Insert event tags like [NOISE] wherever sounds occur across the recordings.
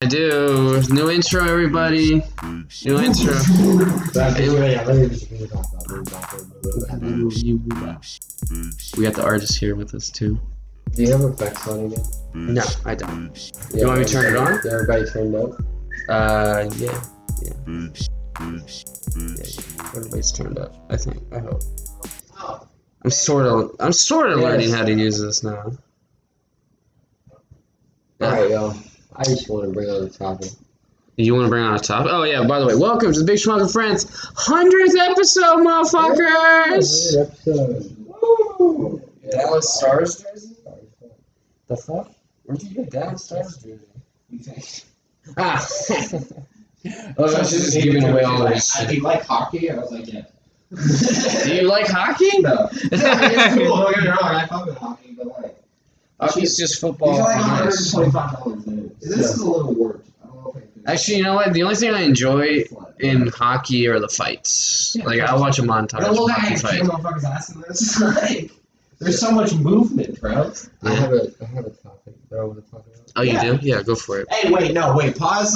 I do. New intro, everybody. New intro. We got the artist here with us too. Do you have effects on again? No, I don't. Yeah, want me to turn it on? Everybody turned up? Uh, yeah, yeah. yeah. Everybody's turned up. I think. I hope. I'm sort of. I'm sort of learning how to use this now. Alright, yo. I just want to bring on the topic. You want to bring on a topic? Oh yeah. By the way, welcome to the Big Schmuck and Friends hundredth episode, motherfuckers. Good episode. Woo! Dallas Stars jersey? The fuck? Where'd you get Dallas Stars jersey? Ah. oh, [LAUGHS] I was just giving away all of this I, shit. you like hockey? I was like, yeah. [LAUGHS] Do you like hockey? No. [LAUGHS] it's cool. Don't get me wrong. I fuck with hockey, but like, Hockey's just these football. are like on hundred ice. twenty-five dollars. This is a little warped. I don't know if I can. Actually, you know what? The only thing I enjoy in hockey are the fights. Like I watch a montage Don't of look hockey like I fight. ass in this. [LAUGHS] like, there's so much movement, bro. I have a I have a topic that I want to talk about. Oh, you Yeah. do? Yeah, go for it. Hey, wait, no, wait, pause.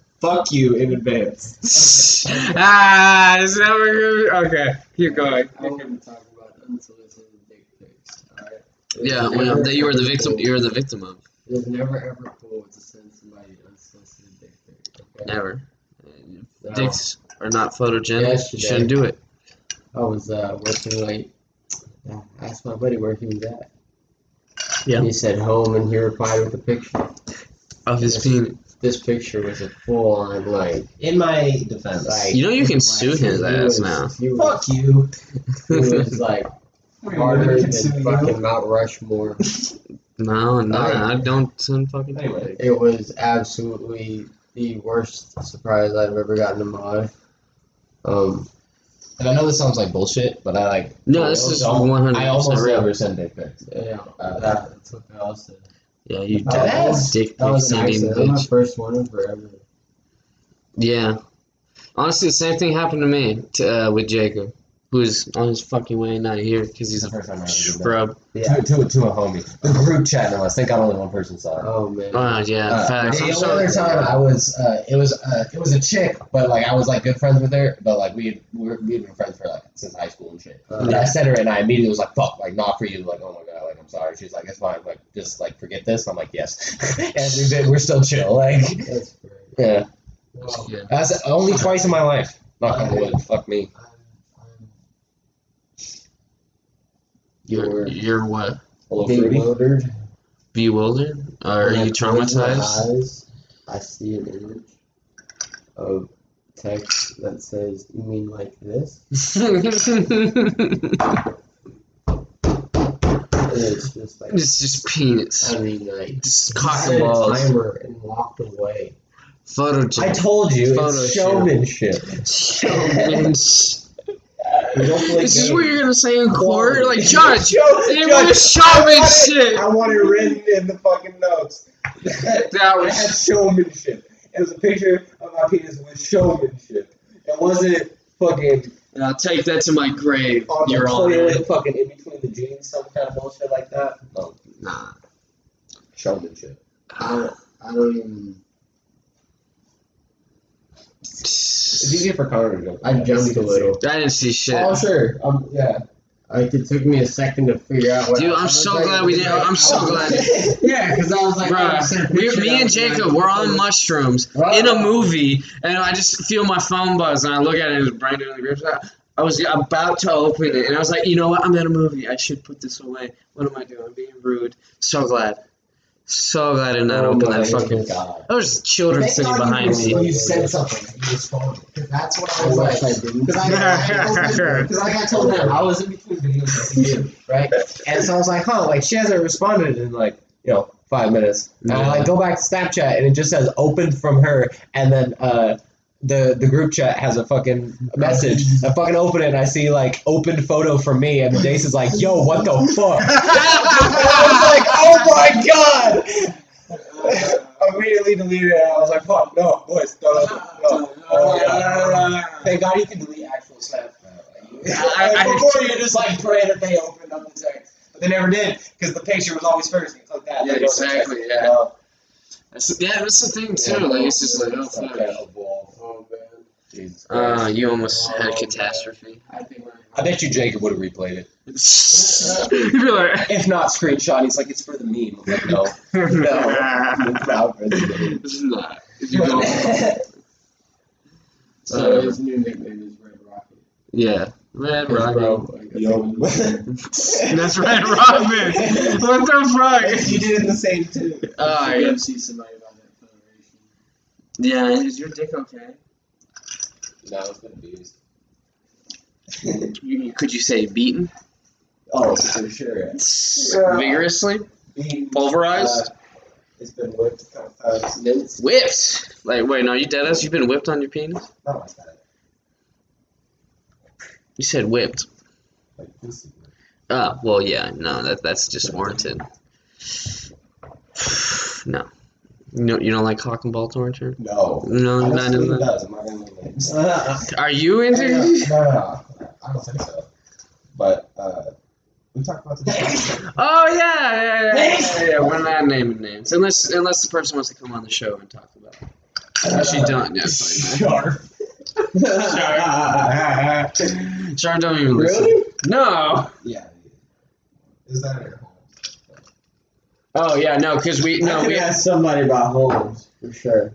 [LAUGHS] Fuck you in advance. [LAUGHS] ah, it's never good. Okay, keep going. I want to talk about unsolicited dick pics. Alright. Yeah, well, that you were the victim. You were the victim of. It was never ever cool to send somebody an unsolicited dick pic. Okay? Never. No. Dicks are not photogenic. You shouldn't do it. I was uh, working late. I asked my buddy where he was at. Yeah. He said home, and he replied with a picture. Of his penis. This picture was a full on like. In my defense, like You know you can sue his ass was- now. Fuck you. he was like harder than fucking Mount Rushmore. [LAUGHS] No, no, Alright. I don't send fucking. Anyway. It was absolutely the worst surprise I've ever gotten in my life. Um, And I know this sounds like bullshit, but I like. No, this is 100% I almost real. never send dick pics. yeah, Uh, that, that's what I said. Yeah, you Oh, that was- dick pic sending accident. That was my first one in forever. Yeah. Honestly, the same thing happened to me to, uh, with Jacob, who's on his fucking way not here because he's the a first time I ever did that. scrub. Yeah. To, to, to a homie. The group chat, no less. Thank God only one person saw it. Oh man. Oh yeah, Uh, facts. the I'm other time I was, uh, it was, uh, it was a chick, but like I was like good friends with her, but like we had, we were, we'd been friends for like since high school and shit. Uh, And I said her, and I immediately was like, "Fuck!" Like not for you. Like oh my god, like I'm sorry. She's like, "It's fine. Like just like forget this." I'm like, "Yes," [LAUGHS] and we did. We're still chill. Like That's great. yeah, Well, Yeah. that's only twice in my life. Knock on wood. Fuck me. I'm, I'm You're, You're you're what? Hello, fruity. bewildered. Bewildered? Or are you close my traumatized? eyes, I see an image of text that says, "You mean like this?" [LAUGHS] And it's just like, it's just penis. I mean, like, Just he cock and balls. timer and walked away. Photo. I told you, Photo it's shoot. showmanship. Showmanship. [LAUGHS] We don't play This is what you're gonna say in court? Like, [LAUGHS] Judge, Show- it Judge, was I want it- showmanship. I want it written in the fucking notes. [LAUGHS] That I was [LAUGHS] had showmanship. It was a picture of my penis with showmanship. It wasn't fucking And I'll take that to my grave, on Your the Honor. fucking in between the jeans, some kind of bullshit like that. No, Nah. showmanship. I don't, I don't even. It's easier for Connor to go. I jumped a little. I didn't see shit. Oh sure, um, yeah. Like it took me a second to figure out what. Dude, I I'm so like- glad we didn't. I'm so [LAUGHS] glad. Yeah, because I was like, oh, a Bruh, we, me and Jacob, like- we're on mushrooms in a movie, and I just feel my phone buzz, and I look at it, and it's Brandon in the. I was about to open it, and I was like, you know what? I'm in a movie. I should put this away. What am I doing? I'm being rude. So glad. So glad I did not Oh open that fucking. God. There was children Thank sitting God behind you, me. You said something. You responded. That's what I I was like. Because I, because like I told him, I was in between videos with you, right? And so I was like, huh, like she hasn't responded in like, you know, five minutes. And I like go back to Snapchat and it just says opened from her and then uh the the group chat has a fucking message. I fucking open it and I see like open photo for me and Jace is like, yo, what the fuck? [LAUGHS] I was like, oh my god! I [LAUGHS] immediately deleted it. I was like, fuck, no, boys, no, no, no. Oh, Thank God you can delete actual snaps [LAUGHS] now. I- I- Before you just like pray that they opened up the text, but they never did because the picture was always first. You click that. Yeah, they go to the exactly, yeah. That's, yeah, that's the thing too. Like it's just like, oh fuck. Oh man. Jesus Christ. Uh, you almost had a catastrophe. I think we're. I bet you Jacob would have replayed it. [LAUGHS] You'd be like, [LAUGHS] If not screenshot, he's like, it's for the meme. I'm like, no. No. It's not for the meme. [LAUGHS] This is not. If you go, So his new nickname is Red Rocket. yeah, Red His Rocket. bro, Yo. That's Red Rocket. What the fuck? you did it the same too. Oh, I yeah. gotta see somebody about that federation. Yeah, is your dick okay? No, it's been abused. You, could you say beaten? Oh, for sure. Vigorously? Being, Pulverized? uh, it's been whipped a couple times. Whipped? Like, wait, no, you dead ass? You've been whipped on your penis? That. You said whipped. Like pussy. Oh, well, yeah, no, that that's just warranted. [SIGHS] No. No, you don't like cock and ball torture? No. No, I not into that. I'm not. Uh, [LAUGHS] Are you into no, it? no, no. I don't think so. But uh, we talked about this. [LAUGHS] Oh yeah, yeah, yeah, yeah, yeah, yeah. We're not naming names unless unless the person wants to come on the show and talk about it. Unless you don't, yeah. Sharp. [LAUGHS] Char, don't even listen. Really? No. Yeah. Is that at home? Oh yeah, no, because we no we. ask somebody about Holmes for sure.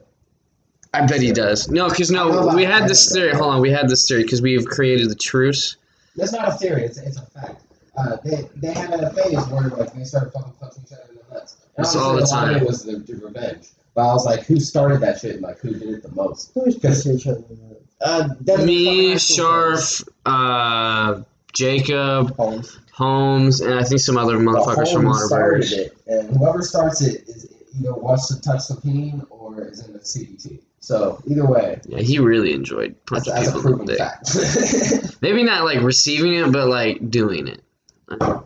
I bet he does. No, because I don't know no, we had this theory. Hold on, we had this theory because we've created the truce. That's not a theory. It's, it's a fact. Uh, they they had a phase where like they started fucking punching each other in the nuts. And That's all the obviously, a lot of time. It was the, the revenge. But I was like, who started that shit? And like, who did it the most? Who's pushing each other? in Uh, Devin Me, fucking Sharf, uh, Jacob, Holmes. Holmes, and I think some other motherfuckers from Holmes started Waterbury. it, and whoever starts it is either wants to touch the peen or is in the CDT. So either way, Yeah, he really enjoyed that's, punching that's a people in proven the dick. fact. [LAUGHS] Maybe not like receiving it, but like doing it. I don't know.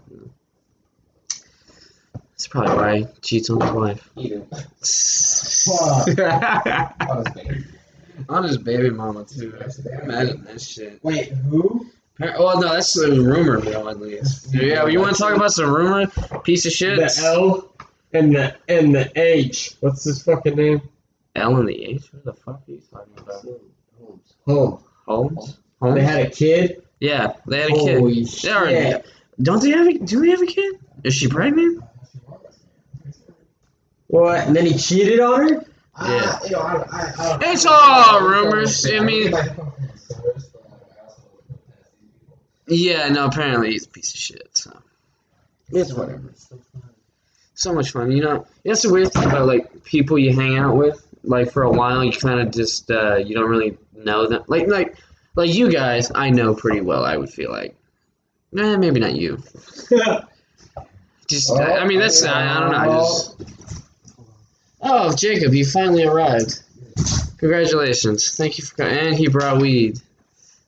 That's probably why he cheats on his wife. Either. [LAUGHS] Fuck. On his baby. on his baby mama too. Imagine that shit. Wait, who? Well, no, that's a rumor mill at least. Yeah, you want to talk about some rumor? Piece of shit. The L and the and the H. What's his fucking name? L and the H. What the fuck are you talking about? Holmes. Holmes. Holmes. They had a kid. Yeah, they had a kid. Holy are- shit! Don't they have? A, do they have a kid? Is she pregnant? What? And then he cheated on her. Uh, you know, I, I, I It's all rumors. I mean- think I come from the source, but I also look past these people. Yeah. No. Apparently he's a piece of shit. So. It's whatever. so much fun. You know, that's the weird thing about like people you hang out with. Like for a while, you kind of just uh, you don't really know them. Like like like you guys, I know pretty well. I would feel like, eh, maybe not you. [LAUGHS] Just I, I mean that's I, I don't know. I just oh Jacob, you finally arrived. Congratulations! Thank you for coming. And he brought weed.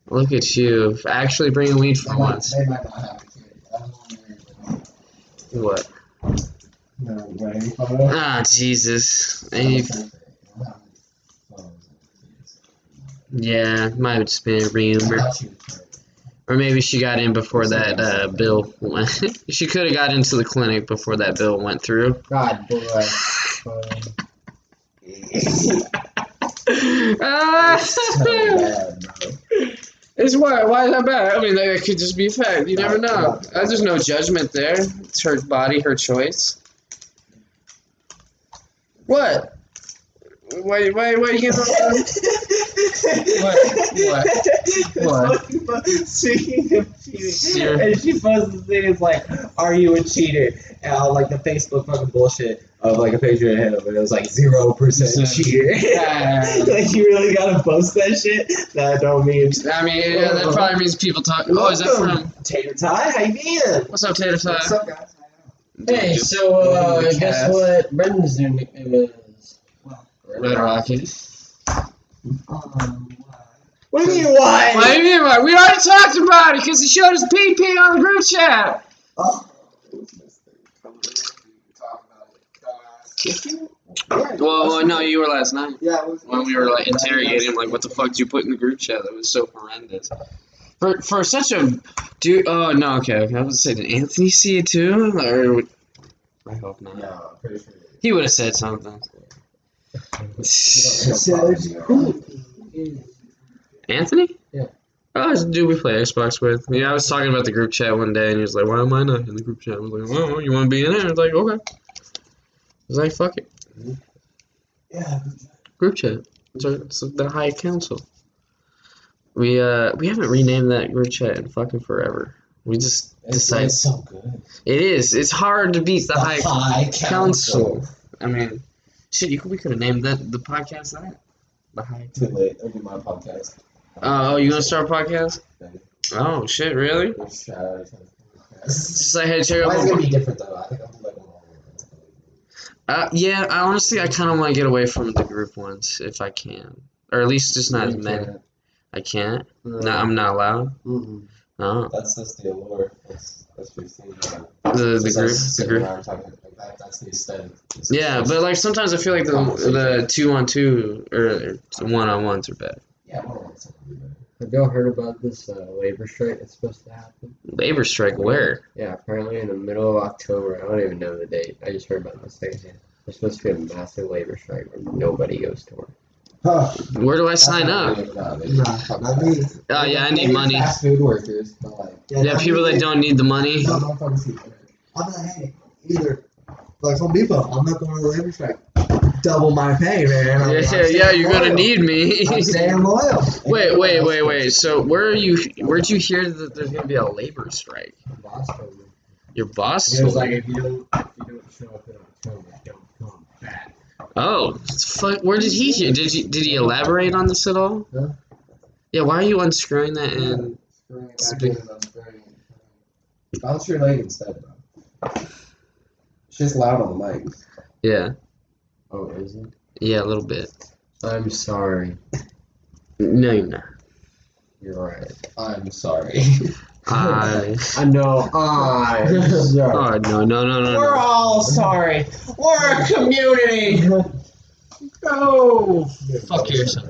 Look at you, actually bringing weed for once. They might not have a kid. I was wondering. What? No, wait, any photo? Ah, Jesus. And you, yeah, might have just been a rumor. Or maybe she got in before that uh, bill went. [LAUGHS] she could have got into the clinic before that bill went through. God boy. [LAUGHS] ah, so bad. [LAUGHS] it's why? Why is that bad? I mean, like, it could just be a fact. You never know. Uh, there's no judgment there. It's her body, her choice. What? Why? Why? Why you getting? What? [LAUGHS] What? Speaking of cheating, Sure. and she posted this thing. It's like, "Are you a cheater?" And on like the Facebook fucking bullshit of like a picture of him, and it was like zero percent Percent. cheater. Ah. [LAUGHS] like you really gotta post that shit. That don't mean. I mean, yeah, that probably means people talk. Oh, is that from? Tater Tie? How you been? What's up, Tater Tot? What's up, guys? Hey, so uh, guess Cast. what Brendan's new nickname is? Red Rocket. Um, What do you mean why? What do you mean? by- We already talked about it because he showed his PP on the group chat. oh. Well, well, no, you were last night Yeah, was- when we were like interrogating him, like, what the fuck did you put in the group chat? That was so horrendous. For for such a dude. Oh no, okay, okay. I was gonna say, did Anthony see it too? Or I hope not. No, pretty sure. He would have said something. Anthony? Yeah. Oh, it's a dude we play Xbox with. Yeah, I was talking about the group chat one day, and he was like, "Why am I not in the group chat?" I was like, "Oh, you want to be in it?" I was like, "Okay." Was like, "Fuck it, Yeah. group chat." It's, our, it's the High Council. We uh we haven't renamed that group chat in fucking forever. We just It's, decided it's so good. it is. It's hard to beat the, The High High Council. I mean, shit, you could, we could have named that the podcast that. The High. Too late. It'll be my podcast. Oh, you gonna start a podcast? Oh shit, really? Just shout out each other's podcasts. Just like, hey, Mine's gonna be different though. I think I'll do like one on Uh, yeah, I honestly, I kind of want to get away from the group ones if I can, or at least just not as many. I can't. No, I'm not allowed. Mm-mm. Oh, That's just the allure. That's that's what seeing. the the group, the group. like that. That's the aesthetic. It's Yeah, but like sometimes I feel like the the two on two or one on ones are better. yeah, one on one. Have y'all heard about this uh, labor strike that's supposed to happen? Labor strike where? Yeah, apparently in the middle of October. I don't even know the date. I just heard about this thing. There's supposed to be a massive labor strike where nobody goes to work. Huh. Where do I sign up? No, Not me. Oh yeah, I need money. Fast food workers, but like. Yeah, people that don't need the money. No, no, fucking see. I'm like, hey, either like Home Depot, I'm not going to labor strike. Double my pay, man. I'm, I'm Yeah, yeah, you're gonna need me. I'm staying [LAUGHS] loyal. Wait, wait, wait, wait. So where are you? Where'd you hear that there's gonna be a labor strike? Boss told me. Your boss? It was like if you don't if you don't show up in October, don't come back. Oh, fuck! Where did he hear? Did you? Did he elaborate on this at all? Huh? Yeah. Why are you unscrewing that? And Screwing it It's back a big- in and unscrewing. Bounce your leg instead, bro. It's just loud on the mic. yeah, Oh, is it? yeah, a little bit. I'm sorry. No, you're not. You're right. I'm sorry. I. [LAUGHS] I know. I'm sorry. Oh no no no no We're no. all sorry. We're a community. Go. Fuck yourself.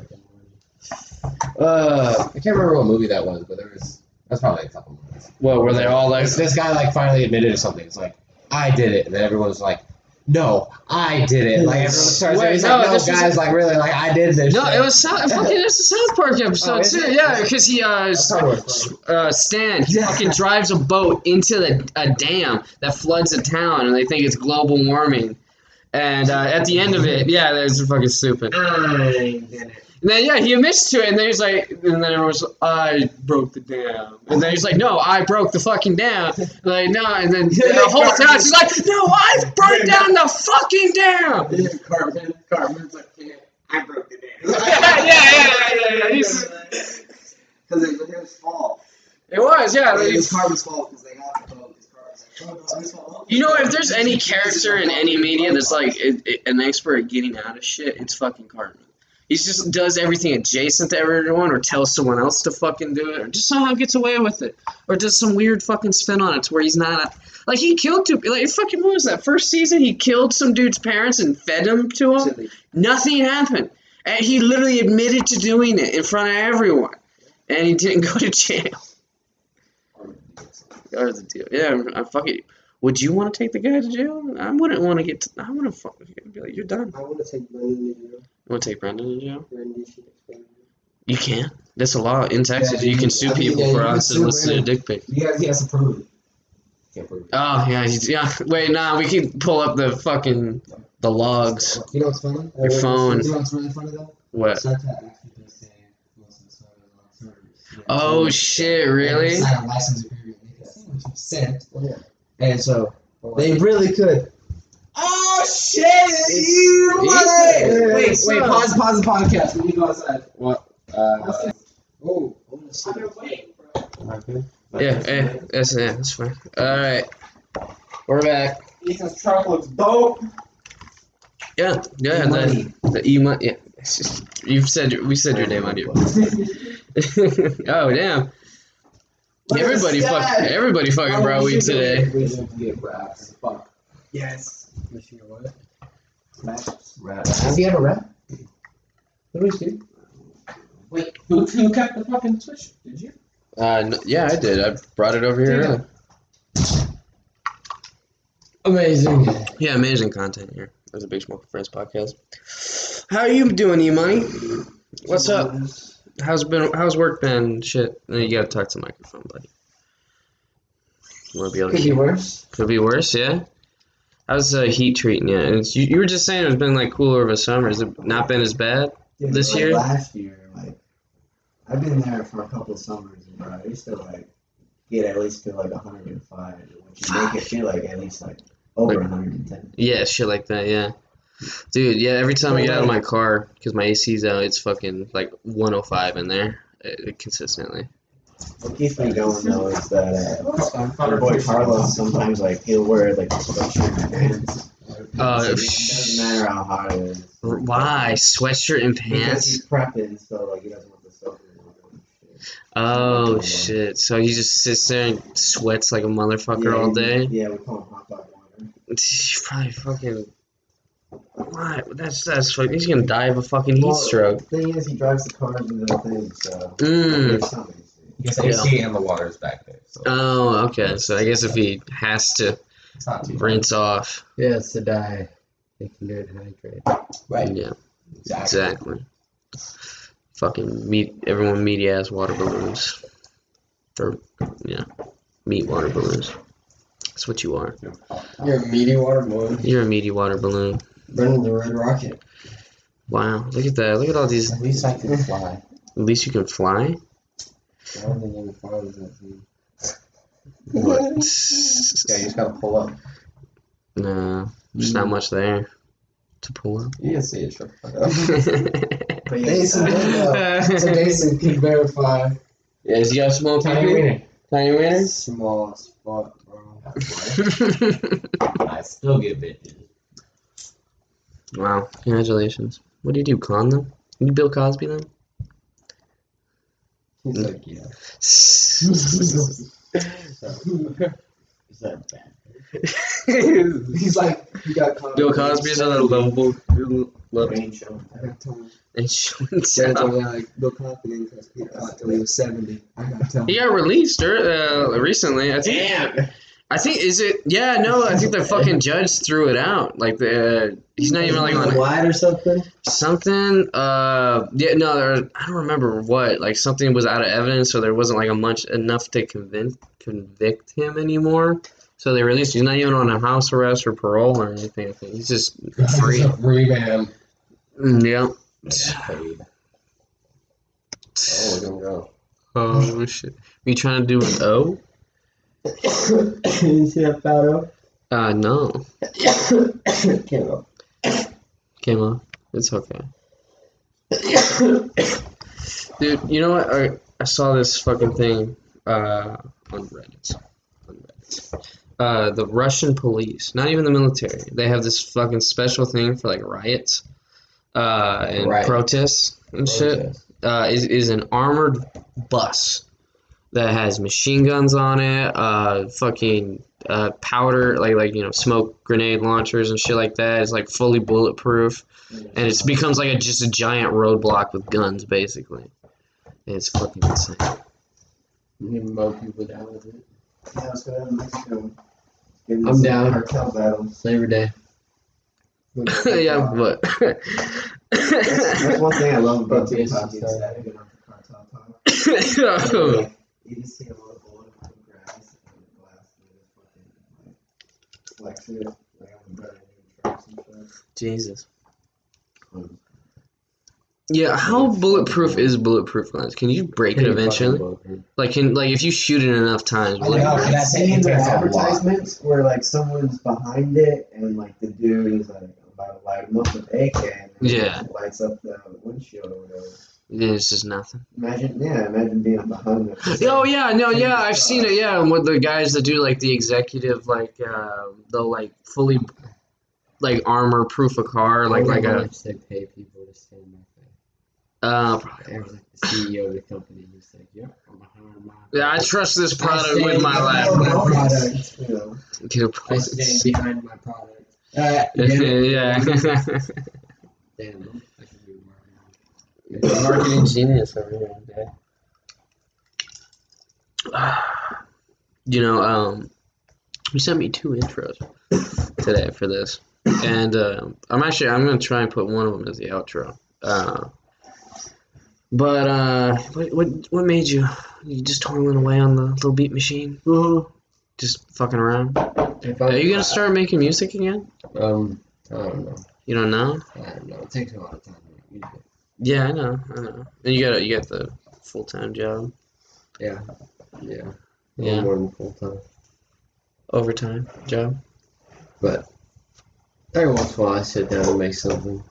Uh, I can't remember what movie that was, but there was. That's probably a couple movies. What were they all like? This, this guy like finally admitted to something. It's like, I did it, and then everyone's like, No, I did it. Like everyone starts. Wait, he's no, like, no, this was- guys, like really, like I did this. No, shit." it was South, fucking it's a South Park episode Oh, too. it? Yeah, because he uh, That's how it works, uh Stan he fucking drives a boat into the a dam that floods a town, and they think it's global warming. And uh, at the end of it, yeah, that's fucking stupid. I did it. And then yeah, he admits to it, and then he's like, and then everyone's like, I broke the dam, and then he's like, no, I broke the fucking dam. Like no, and then the whole town, he's like, no, I broke down the fucking dam. Cartman, Cartman's like, yeah, I broke the dam. [LAUGHS] yeah, yeah, yeah, yeah, yeah. Because it was his fault. it was, yeah. It was Cartman's fault because they got the boat. 'cause Cartman's like, oh, no, it's his fault. You know, if there's any character in any media that's like it, it- an expert at getting out of shit, it's fucking Cartman. He just does everything adjacent to everyone, or tells someone else to fucking do it, or just somehow gets away with it, or does some weird fucking spin on it to where he's not. A, like he killed two. Like fucking what was that first season? He killed some dude's parents and fed them to him. Nothing happened, and he literally admitted to doing it in front of everyone, and he didn't [LAUGHS] go to jail. Or the deal. Yeah, I fuck it. Would you want to take the guy to jail? I wouldn't want to get. To, I wouldn't fuck. With you. You'd be like, you're done. I want to take money to jail. You want to take Brendan to jail? Brendan should explain. You can't. That's a law in Texas. Yeah, you can sue I mean, people yeah, you for unsolicited Brendan. dick pic. He has, he has to prove it. Can't prove it. Oh yeah, he's, yeah. Wait, nah. We can pull up the fucking the logs. You know what's funny? Your phone. You know what's really funny though? What? Snapchat actually does say most of the photos on servers. Oh shit! Really? They sign a license agreement. They can see what you sent. Yeah. And so they really could. Oh shit! You Ethan. mother! Wait, wait, pause, pause the podcast. We need to go outside. What? Uh, oh, Yeah. Eh, that's yeah. That's fine. All right. We're back. Ethan's truck looks dope. Yeah. Yeah. Money. The, the e money. Yeah. It's just, you've said we said your name on you. [LAUGHS] [LAUGHS] oh damn. Look Everybody the fuck. Everybody fucking Oh, brought we weed today. We should get raps. Fuck. Yes. Michigan what? Raps. Does he have a rep? What do we do? Wait, who, who kept the fucking switch? Did you? Uh, n- yeah, I did. I brought it over here. Yeah. earlier. Amazing. Yeah, amazing content here. There's a Big Smoke Friends podcast. How are you doing, E Money? What's up? How's been? How's work been? Shit, No, you gotta talk to the microphone, buddy. You wanna be able to Could be hear- worse. Could be worse, yeah. How's uh, heat treating you? It's, you? You were just saying it's been like cooler of a summer. Has it not been as bad? Yeah, This like year? Last year, like I've been there for a couple of summers, and bro, I used to like get at least to like 105, which you make it feel like at least like over Like- 110. Yeah, shit like that. Yeah, dude. Yeah, every time I get out of my car because my AC's out, it's fucking like 105 in there uh, consistently. What keeps me going though is that uh, our boy Carlos sometimes like he'll wear like sweatshirt and pants. Uh, it doesn't matter how hot it is. Why sweatshirt and Because pants? he's prepping, so like he doesn't want the and all that shit. Oh shit! So he just sits there and sweats like a motherfucker Yeah, all day. Yeah, we call him hot dog water. He's probably fucking. Why? That's that's fuck. He's gonna die of a fucking heat Well, stroke. The thing is, he drives the cars and the thing, so Mm. There's something. Because Yeah. AC and the water's back there. So Oh, okay. So I guess if he has to it's not too bad. rinse off, Yeah, it's to die. They can get hydrated. Right. yeah, Exactly. exactly. Fucking meat. Everyone meaty ass water balloons. Or yeah, meat water balloons. That's what you are. You're a meaty water balloon. You're a meaty water balloon. Brendan the Red Rocket. Wow, look at that. Look at all these. At least I can fly. At least you can fly. I don't think any fly that thing. What? [LAUGHS] Yeah, you just gotta pull up. no, there's not much there to pull up. You can see it. Shut the fuck up. But yeah, Jason uh. So Jason can verify. Yeah, has he got a small Tiny peepee? wiener. Tiny wiener? Small spot, bro. [LAUGHS] I still get bitches. wow, congratulations. What do you do, con them? You Bill Cosby them? He's like, yeah. is that bad? He's like, he got caught. Bill Cosby is another lovable. Love Rain show. [LAUGHS] I got and showing Yeah, told like Bill Cosby didn't get caught till he was seventy. I got told. He got released uh, recently. I think. Damn. I think is it? Yeah, no. I think the fucking [LAUGHS] judge threw it out. Like the he's not even like on wide or something. something. Uh, yeah, no. There, I don't remember what. Like something was out of evidence, so there wasn't like a much enough to convince convict him anymore. So they released. He's not even on a house arrest or parole or anything. I think he's just free. Free man. Mm, yeah. Paid. Oh, we're gonna go. Oh shit. Are you trying to do an O? You see that photo? Uh, no. Came off. It's okay. Dude, you know what? I, I saw this fucking thing uh, on Reddit. On Reddit. Uh, the Russian police, not even the military, they have this fucking special thing for like riots uh, and Right. protests and shit. Uh, is, is an armored bus that has machine guns on it, uh, fucking uh, powder, like like you know, smoke grenade launchers and shit like that. It's like fully bulletproof, and it becomes like a just a giant roadblock with guns, basically. And it's fucking insane. You can mow people down with it. Yeah, let's go down to Mexico. I'm down. Cartel battles. Labor Day. [LAUGHS] yeah, but [LAUGHS] [LAUGHS] That's one thing I love about TikTok is sorry. that I get on the cartel talk. Like, you just see a little boy with some grass and a glass and just fucking like flex it like on the brand new trucks and stuff. Jesus. Um, Yeah, how bulletproof is bulletproof glass? Can you break it eventually? Like, can like if you shoot it enough times? I like know, I've seen the takes a lot. advertisements where like someone's behind it and like the dude is like about to light him up with AK and Yeah. lights up the windshield or whatever. Yeah, it's just nothing. Imagine, yeah, imagine being behind it. [LAUGHS] Oh yeah, no, yeah, I've seen it. Yeah, and with the guys that do like the executive, like uh, they'll like fully, like armor proof a car, like like a They pay people to stand back uh. there. There's like the CEO of the company. He's like, "Yep, I'm behind my." Yeah, I trust this product with my life. my product. [LAUGHS] You know, Get a I stand behind my product. Uh, [LAUGHS] get yeah. Damn, I should be marketing. Marketing genius over here, okay? [SIGHS] You know, um, you sent me two intros today for this. and uh, I'm actually I'm gonna try and put one of them as the outro. Uh, but uh, what what what made you you just toiling away on the little beat machine? Just fucking around. Are you gonna start making music again? Um, I don't know. You don't know? I don't know. It takes a lot of time. Yeah, I know, I know. And you got you got the full time job, Yeah. Yeah. A Yeah. little more than full time. overtime job. But every once in a while, I sit down and make something.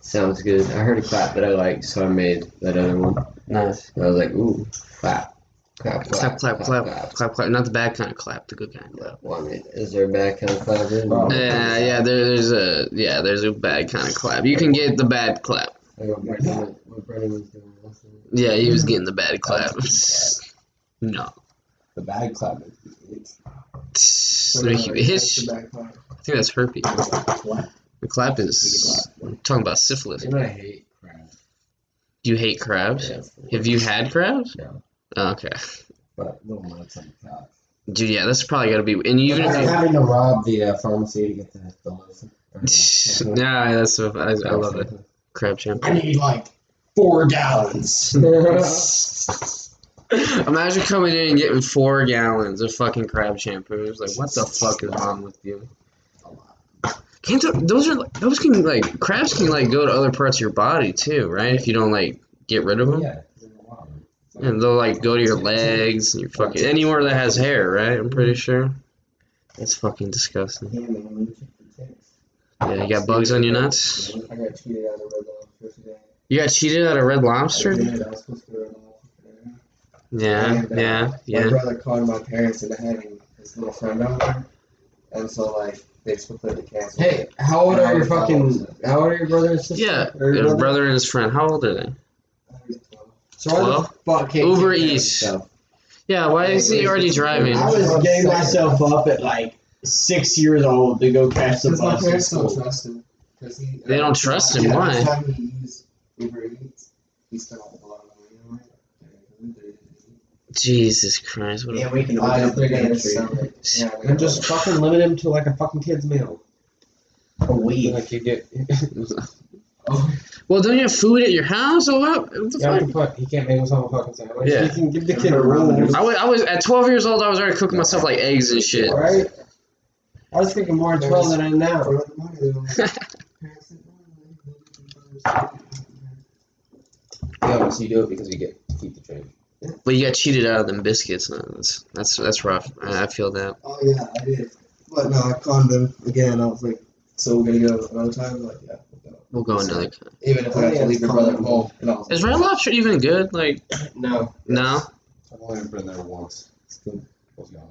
Sounds good. I heard a clap that I liked, so I made that other one. Nice. I was like, ooh, clap. Clap, Clap, clap, clap, clap, clap. clap. Not the bad kind of clap, the good kind of clap. Well, I mean, is there a bad kind of clap? Yeah, yeah. There, there's a yeah. There's a bad kind of clap. You can get the bad clap. Like what Brendan, what Brendan was doing last. Yeah, he was getting the bad clap. no. The bad clap is His, I think that's herpes. what? The clap is talking about syphilis. You I hate crab. Do you hate crabs? Yeah, Have you had crabs? No. Oh, okay. but little nuts on the top. Dude, yeah, that's probably got to be. And even Imagine if having to rob the uh, pharmacy to get the pills. [LAUGHS] you, nah, that's so, I, I love it. Crab shampoo. I need like four gallons. [LAUGHS] Imagine coming in and getting four gallons of fucking crab shampoo. It's like, what the fuck is wrong with you? Can't th- those are those can like crabs can like go to other parts of your body too, right? If you don't like get rid of them, yeah. and they'll like go to your legs and your fucking anywhere that has hair, right? I'm pretty sure. That's fucking disgusting. Yeah, you got bugs on your nuts. I got cheated out of Red Lobster today. You got cheated at a Red Lobster. I did. I was supposed to go to Red Lobster today. Yeah, And, uh, yeah, My brother called my parents into having his little friend over there. And so, like, they just completely canceled Hey, it. how old are your fucking? How old are your brother and sister? Yeah, your brother? brother and his friend. How old are they? So why Well, the fuck can't Uber you take care of Eats. Yeah, why is he already driving? I was getting myself up at like six years old to go catch the Because my bus parents don't trust him. He, They don't trust him, yeah, why? Every time he used Uber Eats, he spent a lot of money on it. Jesus Christ! What a Yeah, we can I open up the gonna pantry. Yeah, And just fucking limit him to like a fucking kid's meal. a week. Like you get. [LAUGHS] Well, don't you have food at your house or what? what the Yeah, fuck? what the fuck? He can't make himself a fucking sandwich. Yeah. He can give the kid a rule. I was, I was at 12 years old. I was already cooking myself like eggs and shit. Right? I was thinking more at 12 than I am now. For the money, they don't- parents didn't want it. Yeah, so you do it because you get to keep the change. But you got cheated out of them biscuits. huh? That's that's that's rough. I, I feel that. Oh yeah, I did. But no, I conned them again. I was like, so we're gonna go another time? Like, yeah, we'll go. We'll go. Even if I have to leave your brother home. And Is like, Red Lobster even good? Like, No. no. I've only been there once. Still was gone.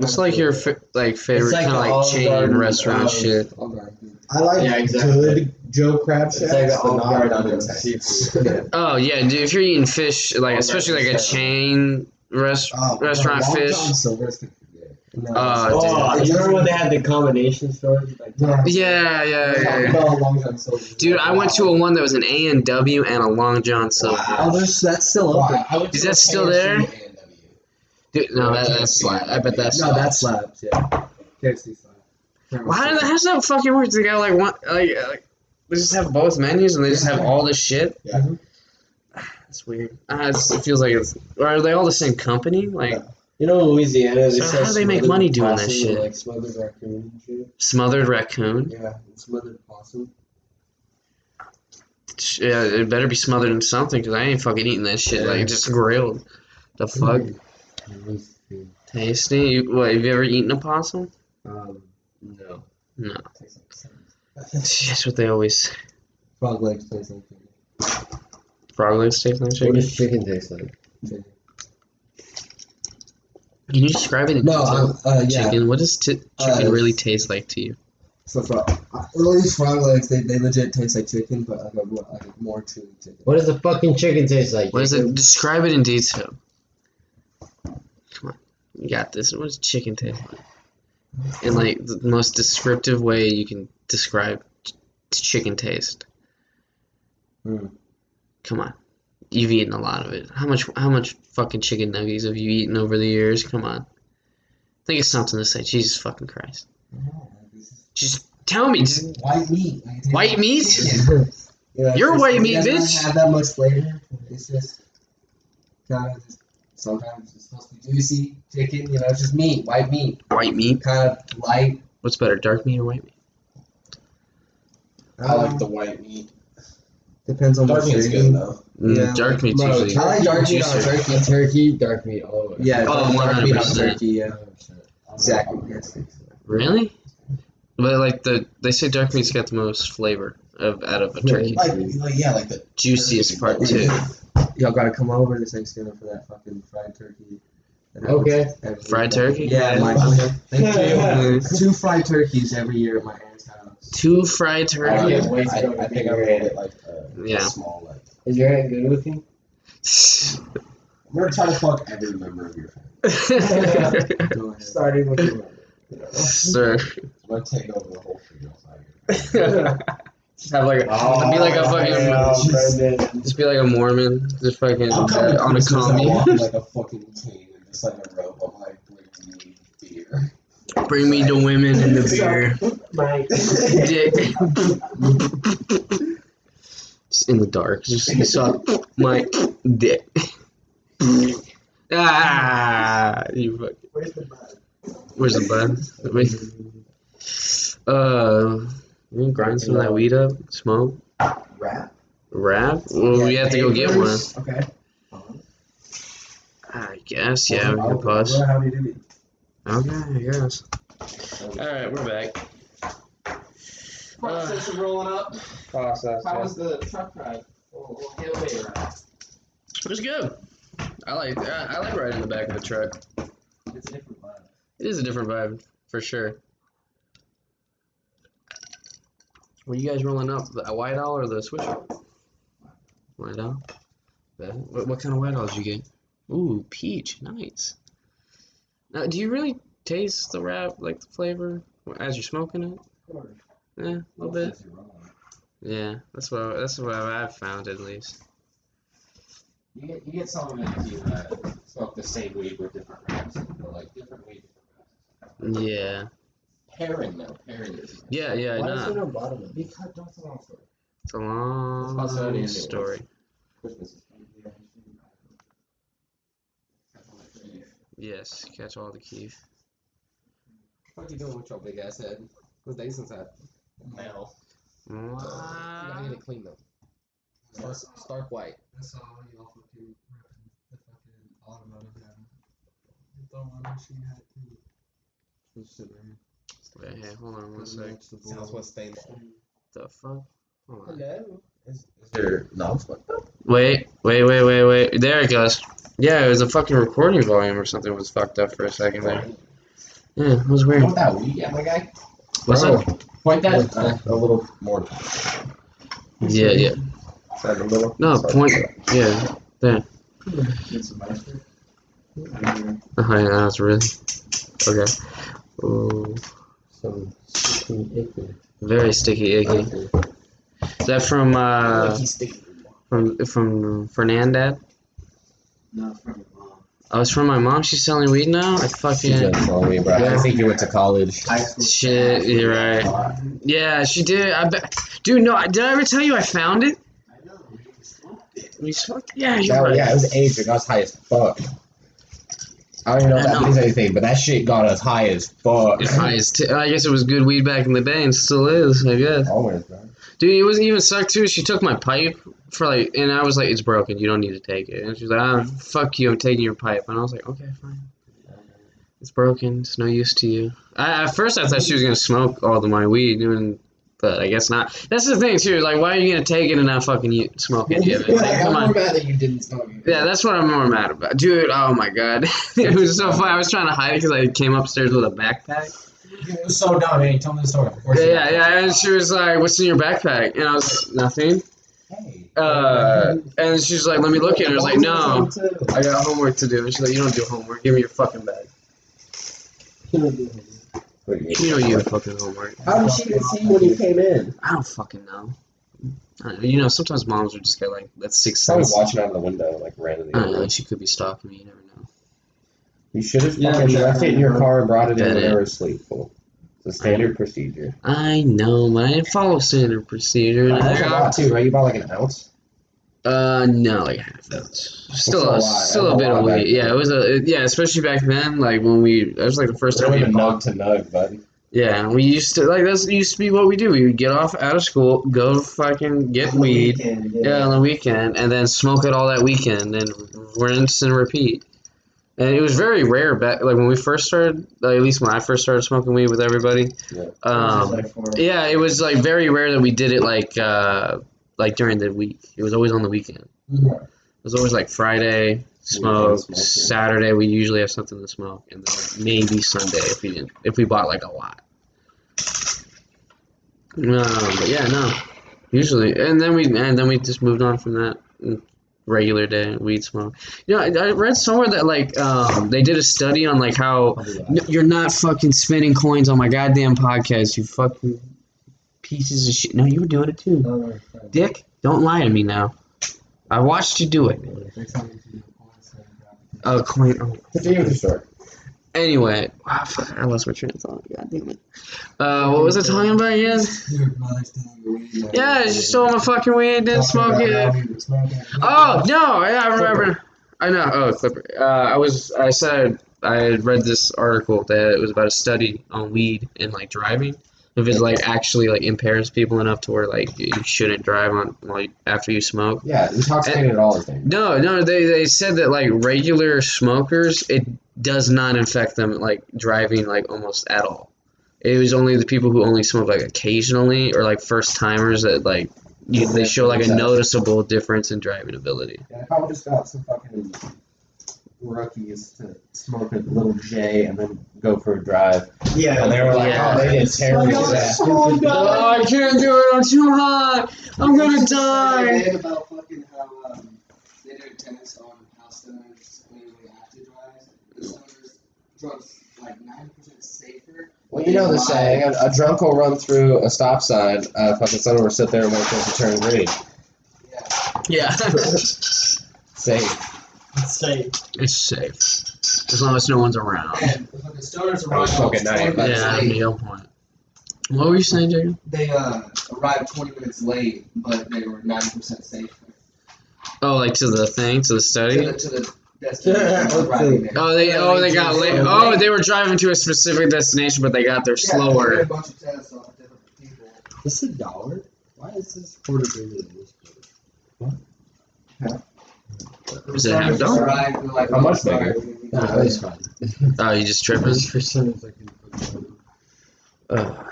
It's like your fa- like favorite like kind of like chain Garden restaurant of- shit. I'll go. dude. I like Yeah, exactly. good Joe Crab It's like an but not Garden Garden of. Oh yeah, dude. If you're eating fish, like Oh, especially like a that's chain rest Oh, restaurant Long fish. John Silver's the- No, Uh, Oh, dude. you remember when they had the combination stores? Like, Yeah. Yeah, yeah, yeah. yeah. Bell, Long John Silver's. Dude, I went to a one that was an A and W and a Long John Silver. Oh, there's, that's still open. I went Is to that a still KFC there? Dude, no, that, that's slap. I bet that's No, slap. that's slabs. Yeah. KFC. Well, how, does- how does that fucking work? They got like one, like, uh, like they just have both menus and they just have all this shit. Yeah. That's weird. Uh, it's, it feels like it's. Or are they all the same company? Like You know, Louisiana, they So how do they make money doing that shit? Like smothered raccoon and shit. smothered raccoon? Yeah, and smothered possum. Yeah, it better be smothered in something because I ain't fucking eating that shit. Like just grilled. The fuck? Tasty. You, what? Have you ever eaten a possum? Um, no. No. [LAUGHS] That's what they always. say. Frog legs taste like chicken. Frog legs taste like chicken? What chicken. does chicken taste like? Can you describe it in No, detail? uh, yeah. Chicken. What does t- Uh, chicken really taste like to you? So frog, uh, at least frog legs, they, they legit taste like chicken, but like a, more- like a more chewy chicken. What does the fucking chicken taste like? What is Jacob? it? Describe it in detail. Come on, you got this. What does chicken taste like? In like the most descriptive way you can describe ch- chicken taste. Hmm. Come on, you've eaten a lot of it. How much? How much fucking chicken nuggets have you eaten over the years? Come on, think of something to say. Jesus fucking Christ! Just Tell me, just White meat. White meat? chicken. You know, it's You're white meat, doesn't bitch. Have that much flavor. It's just kind of just sometimes it's supposed to be juicy chicken. You know, it's just meat, white meat, White meat. kind of light. What's better, dark meat or white meat? I like Um, the white meat. Depends on Dark what meat's you're good eating. though. Mm, Yeah, dark like, meat's bro, usually. I like dark meat on juicier. turkey. Turkey, dark meat, all over. Yeah, Oh, dark, dark meat on 100%. turkey. Yeah, exactly. Yes. Really? But like the they say dark meat's got the most flavor of out of a turkey. Like, like yeah, like the Juiciest part too. Y'all gotta come over this Thanksgiving for that fucking fried turkey. Okay. Fried turkey? Yeah, my thank you. Two fried turkeys every year at my aunt's house. Two fried I, turkey. can't wait to I, go to I think I Big made it like uh, a, Yeah. a small like. Is your aunt good with you? I'm gonna try to fuck every member of your family. [LAUGHS] Starting with your mother. Sir. I'm gonna take over the whole field. [LAUGHS] Just have like a, be like a fucking just be like a Mormon, just fucking uh, on a commie. like a [LAUGHS] fucking king and just like a rope. I'm like, bring me beer. Bring me the women and the beer. Dick. Just in the dark. Just you suck my dick. ah, you fuck. Where's the bud? Where's the bud? Uh, we can grind some of that weed up, smoke, Rap. wrap. Well, we have to go get one. Okay. I guess, yeah, we can pause. How do you do it? Okay, I guess. Alright, we're back. Process of rolling up. Process. How was the truck ride? Little, little getaway ride. It was good. I like I, I like riding in the back of the truck. It's a different vibe. It is a different vibe for sure. Were you guys rolling up the white owl or the switch? White owl. What, what kind of white owl did you get? Ooh, peach. Nice. Now, do you really taste the wrap, like the flavor, as you're smoking it? Of course. Yeah, a little bit. Yeah, that's what that's what I've found at least. You get, you get some of it if you uh, smoke the same weed with different wraps, but like different weed, different wraps. Yeah. Pairing though, pairing is. Yeah, yeah, Why is nah. there no bottom of it? Because that's a long story. It's a long It's possibility anyway. story. Christmas is Yes, catch all the keys. What are you doing with your big ass head? What What's Dason's head? Now. You gotta get it clean though. Stark, stark white. That's all y'all fucking ripping the fucking automotive down. The throwing machine had to. Wait, hey, hold on one sec. Sounds what. The fuck? Hold on. Hello. Is, is your nose fucked up? Wait, wait, wait, wait, wait. There it goes. Yeah, it was a fucking recording volume or something was fucked up for a second there. Yeah, it was weird. Want that weed, yeah, my guy? What's Bro, up? Point that. Uh, a little more. Yeah, yeah. Is that in? No, Sorry. point. Yeah. There. Get some mustard. Oh, yeah, that was really. Okay. Ooh, Some sticky icky. very sticky icky. Is that from, uh, sticky. from, from Fernandad? No, from your mom. Oh, it's from my mom. She's selling weed now? I She's fucking. been telling me, bro. I think you went to college. Shit, you're right. Yeah, she did. I bet. Dude, no, did I ever tell you I found it? I know. We smoked it. We smoked. Yeah, you're Yeah, right. yeah, it was aging. I was high as fuck. I don't even know if that means anything, but that shit got us high as fuck. It's high as t- I guess it was good weed back in the day and still is, I guess. Always, bro. Dude, it wasn't even sucked too. She took my pipe for like, and I was like, "It's broken. You don't need to take it." And she's like, "Ah, fuck you. I'm taking your pipe." And I was like, "Okay, fine. It's broken. It's no use to you." I, at first, I thought she was gonna smoke all of my weed, and but I guess not. That's the thing too. Like, why are you gonna take it and not fucking you, smoke it? [LAUGHS] Yeah, like, come on. mad that you didn't smoke it. Yeah, that's what I'm more mad about, dude. Oh my god, [LAUGHS] it was so funny. I was trying to hide it because I came upstairs with a backpack. It was so dumb. Hey, tell me the story. Of course Yeah, yeah, yeah. And she was like, "What's in your backpack?" And I was nothing. Hey. Uh, and she's like, "Let me look at it." I was like, "No, [LAUGHS] I got homework to do." And she's like, "You don't do homework. Give me your fucking bag." You know you have fucking homework. How did she even see you when you came in? I don't fucking know. I don't know. You know, sometimes moms would just get like that sixth Probably sense. watching out of the window, like randomly. I don't know. She could be stalking me. You never know. You should have Yeah, fucking left it in your car and brought it in Got when it. they were asleep. Fool. The standard procedure. I know, man. I didn't follow standard procedure. That's a lot too, right? You bought like an ounce. Uh, no, like half. Still, Still a still a a bit of weight. Yeah, it was a yeah, especially back then. Like when we, that was like the first time we nug to nug, buddy. Yeah, we used to like that's used to be what we do. We would get off out of school, go fucking get On weed. weekend, Yeah, on the weekend, and then smoke it all that weekend, and rinse and repeat. And it was very rare back, like when we first started, like, at least when I first started smoking weed with everybody. Yeah. Um, Like for- yeah, it was like very rare that we did it like uh, like during the week. It was always on the weekend. Yeah. It was always like Friday smoke, smoke, yeah. Saturday we usually have something to smoke, and then like, maybe Sunday if we didn't if we bought like a lot. No, but yeah, no. Usually, and then we and then we just moved on from that. Regular day weed smoke. You know, I, I read somewhere that like um, they did a study on like how N- you're not fucking spending coins on my goddamn podcast. You fucking pieces of shit. No, you were doing it too, No, no, it's. Dick. Don't lie to me now. I watched you do it. Next time you see a Oh, coin. Oh. Continue with the story. Anyway, ah, fuck, I lost my train of thought. God damn it. Uh, what was I talking about again? Your mother stealing your weed, Yeah, she stole my fucking weed. Didn't smoke it. how we would smoke it. Oh no! Yeah, I remember. I know. Oh, Clipper. Uh, I was. I said I had read this article that it was about a study on weed and like driving. If it like actually like impairs people enough to where like you shouldn't drive on like after you smoke. Yeah, intoxicated all the thing. No, no. They they said that like regular smokers, it does not affect them like driving like almost at all. It was only the people who only smoke like occasionally or like first timers that like you, they show like a noticeable difference in driving ability. Yeah, I would just got some fucking rookies to smoke a little J and then go for a drive. Yeah. And they were like, Yeah. oh, they did terribly Oh, sad. so. Oh, I can't do it. I'm too hot. I'm gonna There's this die. idea About fucking how um, they did a test on how stoners immediately after drives. The stoners drugs like ninety percent safer. Well, you know the saying, a, a drunk will run through a stop sign, uh, fucking someone will sit there and wait for it to turn green. Yeah. Yeah, [LAUGHS] Safe. It's safe. it's safe as long as no one's around. And the fucking stoners I was arrive smoking 20 night, minutes Yeah, late. no point. What were you saying, Jacob? They uh, arrived twenty minutes late, but they were ninety percent safe. Oh, like to the thing, to the To study. the to the destination. arriving. Oh, they oh they got late. Oh, they were driving to a specific destination, but they got there Yeah, they a slower. bunch of tests on different people. This is a dollar? Why is this quarter bigger than this quarter? Is it half dollar? Arrived, they're like, How much bigger? we- we- Nah, fine. Oh, you just tripping? This percentage I can put down. Oh,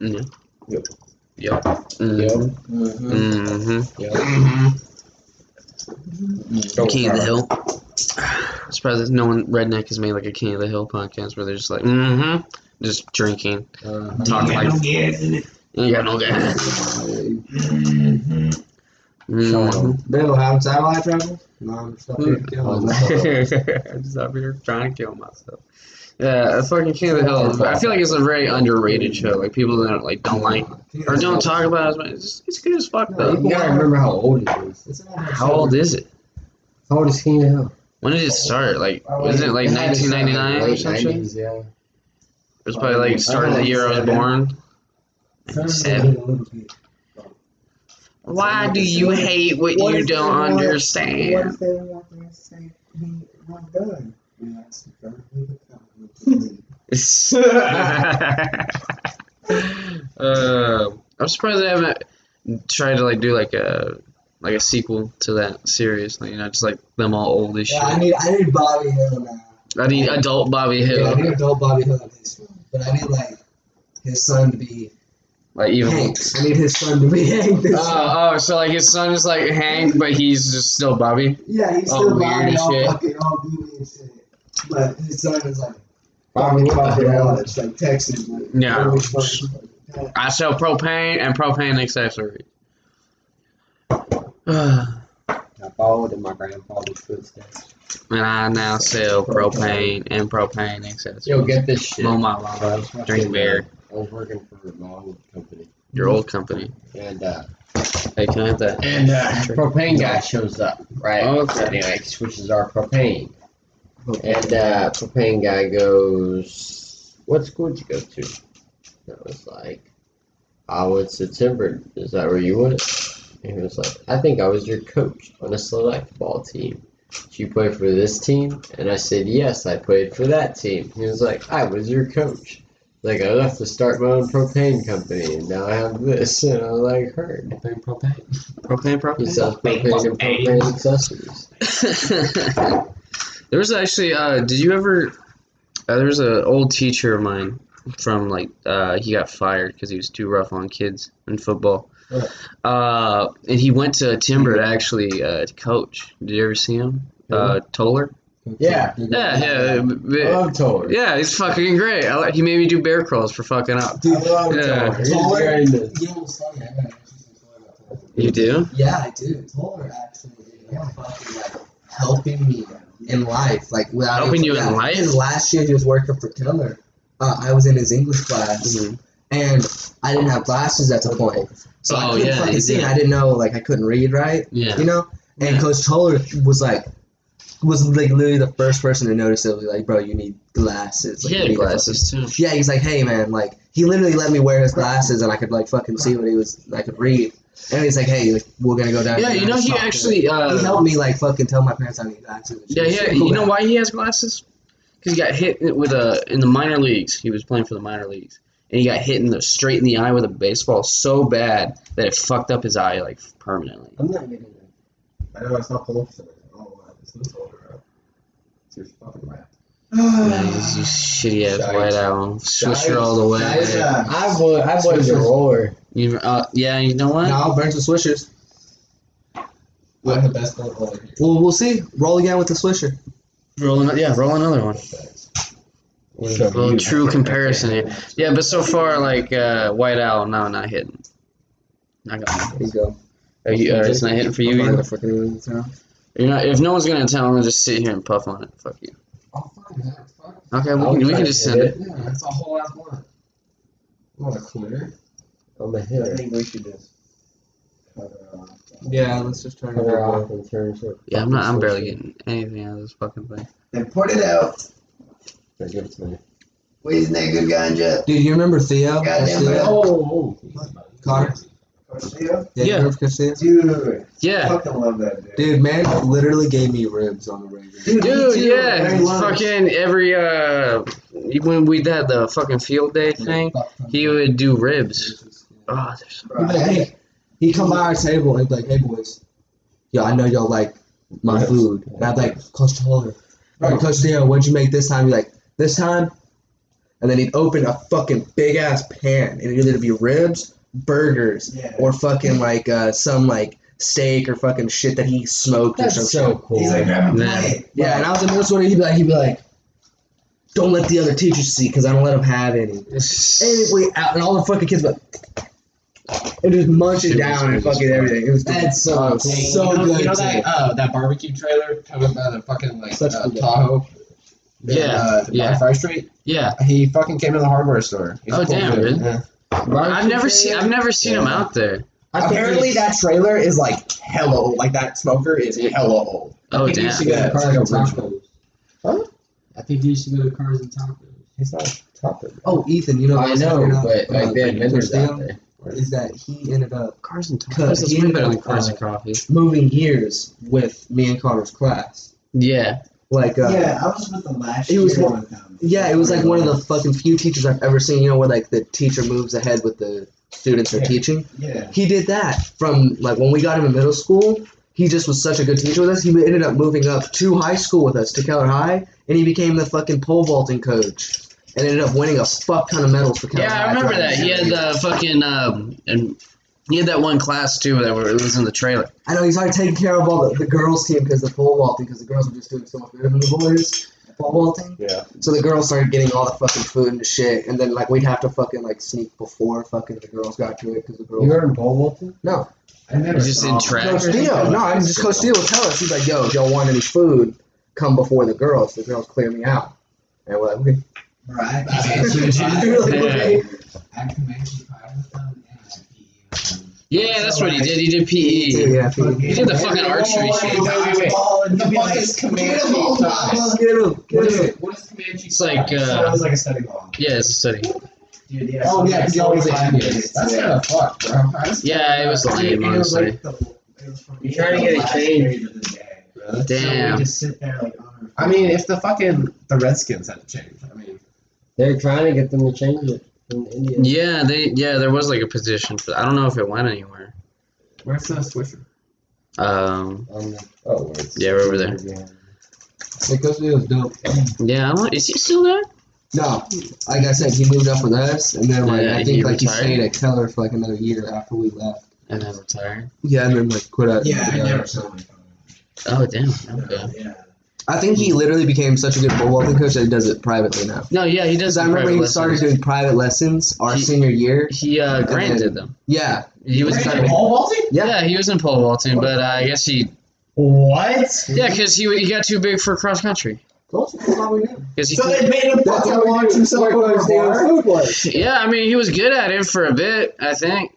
yeah. Yep. Yep. Mm-hmm. Mm-hmm. Go King of the. Hill. I'm surprised that no one redneck has made like a King of the Hill podcast where they're just like, mm-hmm, just drinking, Uh, talking like, you got no gas. Mm-hmm. Bill, mm. how satellite travel? No, I'm just up here mm. killing oh, myself. [LAUGHS] I'm just up here trying to kill myself. Yeah, a fucking King of the Hill. I feel like it's a very underrated show. Like people that like don't like or don't talk about it as much. It's, it's good as fuck though. you though. gotta remember how old it is. It's an old How old is it? How old is King of the Hill? When did it start? Like wasn't it like It had to start, 1999 or late some shit? 90s, yeah. It was probably like starting the year I was born. Seven. Why do you hate what What you don't want- What understand? if they want to say he not done? And that's perfectly the [LAUGHS] [LAUGHS] uh, I'm surprised they haven't tried to like do like a like a sequel to that series. Like, you know, just like them all old as shit. Yeah, I need I need Bobby Hill now. I need adult Bobby Hill. Yeah, I need adult Bobby Hill in his film, but I need like his son to be like even. Hank. I need his son to be [LAUGHS] Hank. This Oh, oh, so like his son is like Hank, but he's just still Bobby. yeah, he's still weird Bobby, all shit. fucking all goofy and shit. But his son is like Bobby fucking Fucking Hill. Hill. It's like Texas. Like, Yeah. really fucking- I sell propane and propane accessories. and [SIGHS] I followed in my grandfather's footsteps. And I now sell propane and propane accessories. Yo, get this shit. Mow my So lawn, drink beer. I was working for my old company. Your old company. And uh, Hey, can I have that? and uh, propane guy shows up, right? Okay. And he switches our propane. And uh, propane guy goes, "What school did you go to?" And I was like, "I went to Timber. Is that where you went?" And he was like, "I think I was your coach on a select ball team. Did you play for this team?" And I said, "Yes, I played for that team." He was like, "I was your coach." Like I left to start my own propane company, and now I have this. And I like, "Heard." Propane, propane. Propane, He propane. sells propane and propane accessories. [LAUGHS] there was actually. Uh, did you ever? Uh, there was an old teacher of mine from like uh, he got fired because he was too rough on kids in football. Right. Uh, and he went to Timber to actually uh, to coach. Did you ever see him? Uh, Toller. Yeah. Yeah, yeah, b- I love Toller. yeah. He's fucking great. I like, he made me do bear crawls for fucking up. I love Yeah. Toller. He's Toller? very. You know what's funny? I got an interesting story about Toller. You do? Yeah, I do. Toller actually is fucking like helping me in life. Like without Helping you in yeah, life? His last year he was working for Keller. Uh, I was in his English class Mhm. and I didn't have glasses at the point. So I Oh, couldn't yeah, fucking see. did. I didn't know like I couldn't read right. Yeah. You know? And Yeah. Coach Toller was like was like literally the first person to notice it was like, bro, you need glasses. Like, He had need glasses too. yeah, he's like, hey man, like he literally let me wear his glasses and I could like fucking see what he was. I could read. And he's like, hey, like, we're gonna go down. Yeah, you know he actually. He Uh, helped me like fucking tell my parents I need glasses. Yeah, yeah. so You know why he has glasses? Because he got hit with a in the minor leagues. He was playing for the minor leagues, and he got hit in the straight in the eye with a baseball so bad that it fucked up his eye like permanently. I'm not getting it. I know it's not full of. Oh, wow. This is older. Fucking rap. Man, he's you shitty ass Shite. white owl, swisher all the way. Guys, uh, I would. I would the roller. You, uh, yeah, you know what? No, I'll burn some swishers. I'm the best one over here. Well, we'll see. Roll again with the swisher. Roll another, yeah, roll another one. Well, true comparison here. Yeah, but so far, like uh, white owl, no, not hitting. Not gonna. Here you go. Are you? Uh, it's not hitting for you either. The fucking thing. You're not. If no one's gonna tell, I'm gonna just sit here and puff on it. Fuck you. Oh, fuck that. Fuck. Okay, we can, we can just send it. it. Yeah, that's a whole ass one. You want a clear? I'm a I hitter. think we should just cut it off. Yeah, let's just turn it Cut her over. off and turn it. Yeah, I'm not. I'm barely getting anything out of this fucking thing. And put it out. Here, give it to me. Where's nigga ganja? Dude, you remember Theo? Goddamn Castillo? it. Oh, oh Connor? Castillo? Yeah, Yeah. remember Castillo? Dude, I Yeah, fucking love that dude. Dude, man literally gave me ribs on the regular. Dude, dude. too. Yeah, Very fucking every uh, when we had the fucking field day thing, he would do ribs. Oh, there's Bro, He'd like, hey, he'd come by our table and be like, hey boys, yo, I know y'all like my food. And I'd be like, Coach Toller, or Coach Theo, what'd you make this time? He'd be like, this time? And then he'd open a fucking big ass pan and it'd either be ribs, burgers, Yeah. or fucking like uh, some like steak or fucking shit that he smoked or some that's so cool. He's like, grab a Yeah, and I was in middle school and he'd be like, he'd be like, don't let the other teachers see because I don't let them have any. And out, and all the fucking kids, but and just munching Shit was down and fucking everything. It was That's so oh, cool. so you know, good. You know that uh, that barbecue trailer coming by the fucking like Such uh. Tahoe. Yeah, uh, yeah. on Fry Street. yeah. He fucking came to the hardware store. He's Oh, cool damn, dude. dude. Yeah. I've never seen. I've never seen him out there. I Apparently, it's- that trailer is like hella old. Like that smoker is hella old. Oh I think you damn. should go Yeah, to Cars like and a original. I think he used to go to Cars and Tacos. He's not tougher. Oh, Ethan, you know. I know, but like about they had vendors out there. Is that he ended up Cars and Cause tacos. He way better than ended up, cars and coffee. moving years with me and Connor's class. Yeah. Like, uh, yeah. I was with them last It was year one- them. Yeah, it was like one of the fucking few teachers I've ever seen. You know, where like the teacher moves ahead with the students they're Yeah. teaching. Yeah. He did that from like when we got him in middle school. He just was such a good teacher with us. He ended up moving up to high school with us to Keller High, and he became the fucking pole vaulting coach, and ended up winning a fuck ton of medals for Keller Yeah, High. I remember that. He had the fucking um, and he had that one class too that was in the trailer. I know he started taking care of all the, the girls team because the pole vaulting because the girls were just doing so much better than the boys at pole vaulting. Yeah. So the girls started getting all the fucking food and the shit, and then like we'd have to fucking like sneak before fucking the girls got to it because the girls. You were in pole vaulting? no, I never He's just saw in him. track. Coach Steele. No, I'm just Coach Steele would tell us. He's like, "Yo, if y'all want any food, come before the girls. The girls clear me out." And we're like, "Okay." Bro, I We're like, [LAUGHS] Yeah. "Okay." I Comanche Pie with them and I PE with them. Yeah, that's what he did. He did PE. Yeah, He did the fucking archery shit. Wait, wait, wait. The fuck is Comanche Comanche? Get him, get him. it? What is Comanche? It's like, uh, it like a study hall. yeah, it's a study. Dude, yeah. Oh, yeah, like 'cause you always 45 had. That's Yeah. kind of fucked, bro. Yeah, it was And lame, honestly. like the- it was from You're trying to get a change. period of the day. So Damn. just sit there like. I mean, if the fucking the Redskins had to change, I mean, They're trying to get them to change it in India. Yeah, they yeah, there was like a position for. I don't know if it went anywhere. where's the Swisher? Um, On the, oh, where it's Yeah, we're over there. Like, Coach Leo was dope. yeah, I don't. Is he still there? No, like I said, he moved up with us, and then like Yeah, I he think like he stayed at Keller for like another year after we left. And then retired. Yeah, and then like quit out. Yeah, I never saw my phone. Oh damn. Okay. Yeah. I think he literally became such a good football coach that he does it privately now. No, yeah, he does. Because I do remember private he started lessons. doing private lessons our He- senior year. He uh, Grant then- did them. Yeah, He was Wait, kind of. pole vaulting? Yeah, he was in pole vaulting, but uh, I guess he. What? Yeah, because he he got too big for cross country. Close. That's all we do. Because he. So couldn't- they made him That's fucking how we launch do. himself Like, over a bar? food was. Yeah, I mean, he was good at it for a bit. I think.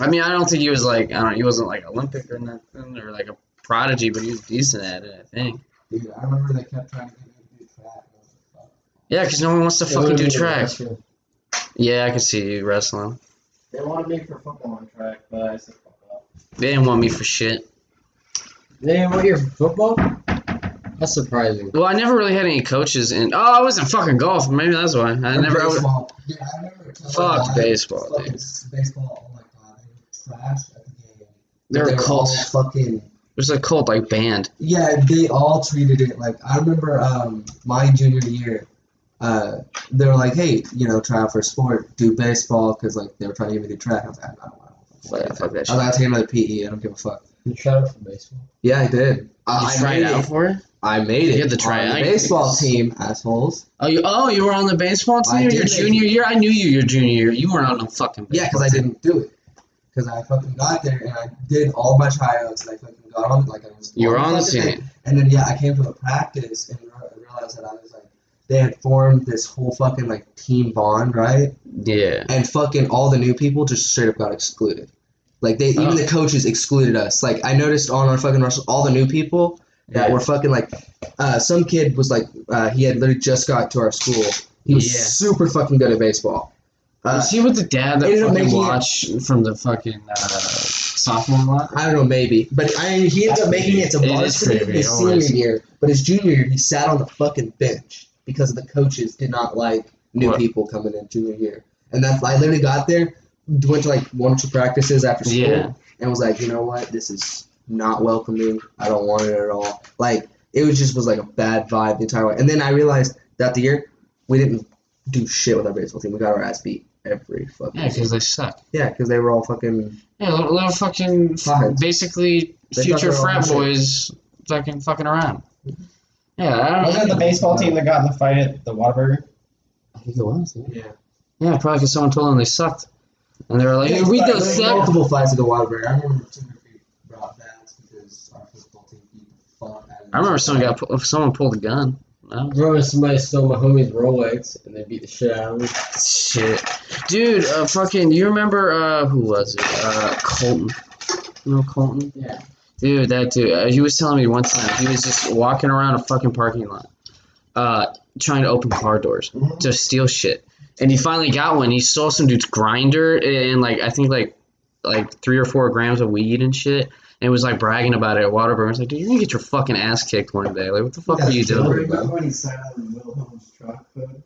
I mean, I don't think he was like I don't. He wasn't like Olympic or nothing or like a prodigy, but he was decent at it. I think. Dude, I remember they kept trying to get me to do track. Yeah, because no one wants to fucking do track. Yeah, I can see you wrestling. They wanted me for football on track, but I said fuck off. They didn't want me for shit. They didn't want your football? That's surprising. Well, I never really had any coaches in. Oh, I was in fucking golf. Maybe that's why. I never. I would, Baseball. Dude, I remember telling fuck my- baseball, fucking dude. Baseball. Oh my god, they were trash at the game. They were all cults. Fucking It was a cult like band. Yeah, they all treated it like I remember um my junior year. Uh, they were like, hey, you know, try out for sport, do baseball, because like they were trying to get me to track. I was like, I don't want Yeah, fuck that I shit. was like, take another PE. I don't give a fuck. You tried out for baseball? Yeah, I did. Uh, You I tried made out it. for it? I made it. You it. had to try on the out. baseball team, assholes. Oh, you oh you were on the baseball team I team your did. junior year. I knew you your junior year. You weren't on no fucking. Yeah, because I didn't do it. Because I fucking got there and I did all my tryouts and I fucking got on like I was. You were on the team. And then yeah, I came to a practice and re- realized that I was like, they had formed this whole fucking like team bond, right? Yeah. And fucking all the new people just straight up got excluded. Like they, Oh. even the coaches excluded us. Like I noticed on our fucking Russell, all the new people that Yeah. were fucking like, uh, some kid was like, uh, he had literally just got to our school. He was Yeah. super fucking good at baseball. Uh, Was he with the dad that fucking it- from the fucking uh, sophomore lot? I don't know, maybe, but I mean, he ended up making it to It is varsity creepy, his it senior always- year, but his junior year he sat on the fucking bench because the coaches did not like new What? people coming in junior year, and that's I literally got there, went to like one or two practices after school, Yeah. and was like, you know what, this is not welcoming. I don't want it at all. Like it was just was like a bad vibe the entire way, and then I realized that the year we didn't do shit with our baseball team. We got our ass beat every fucking. Yeah, because they suck. yeah, because they were all fucking. Yeah, little, little fucking Fuckheads. basically They future fucking frat around. boys fucking fucking around. Yeah, I don't Wasn't it know. the baseball team that got in the fight at the Whataburger? I think it was. Yeah. Yeah, probably because someone told them they sucked, and they were like, Yeah, "We but don't There's suck." multiple fights at the Wildberry. I remember Timothy brought bats because our football team beat the fuck out of I remember someone got pu- someone pulled a gun. No. Remember somebody stole my homie's Rolex and they beat the shit out of me? Shit, dude. Uh, fucking. You remember? Uh, who was it? Uh, Colton. You know Colton? Yeah. Dude, that dude. Uh, he was telling me one time he was just walking around a fucking parking lot, uh, trying to open car doors to steal shit, and he finally got one. He stole some dude's grinder and like I think like like three or four grams of weed and shit. And was like bragging about it at Waterburn. I was like, dude, you're gonna get your fucking ass kicked one day. Like, what the fuck are you doing? Remember when he sat on the Wilhelm's truck, hood?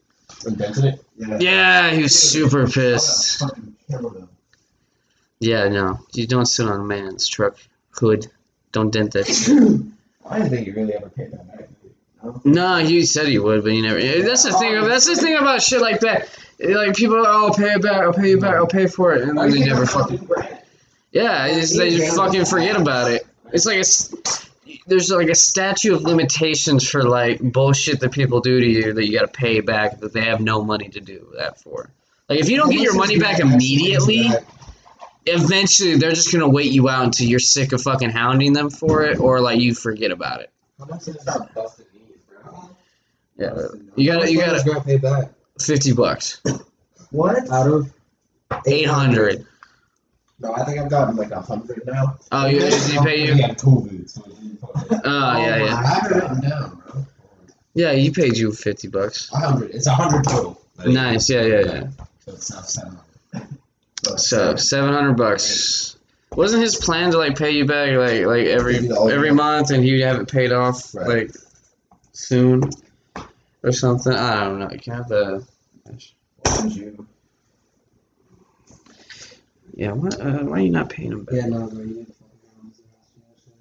Invented it? Yeah. Yeah, he was super pissed. fucking killed him. Yeah, no, you don't sit on a man's truck hood. Don't dent that. [LAUGHS] I didn't think you really ever paid that back. No, he said he would, but he never. Eh, that's the thing. That's the thing about shit like that. Like people, oh, I'll pay it back. I'll pay you back. I'll pay for it, and then they never fucking. Yeah, it's, they just fucking forget about it. It's like a, s- there's like a statute of limitations for like bullshit that people do to you that you got to pay back that they have no money to do that for. Like if you don't get your money back immediately, eventually they're just gonna wait you out until you're sick of fucking hounding them for it, or like you forget about it. How much is Start busting knees, bro. Yeah, you gotta you gotta got pay back. fifty bucks, What? Out of eight hundred. No, I think I've gotten like a hundred now. Oh, you, did he pay He you? had COVID, so he didn't put [LAUGHS] oh, it. Oh, yeah, I yeah. have it written down, bro. Yeah, he paid you 50 bucks. A hundred. It's a hundred total. Nice, yeah, yeah, yeah. So it's not seven. [LAUGHS] So, 700 bucks. Wasn't his plan to like pay you back like like every Maybe the old every month and he'd have it paid off Right. like soon or something? I don't know. Uh, you can have the What was you? Yeah. What, uh, why are you not paying him back? Yeah, no, bro. You need to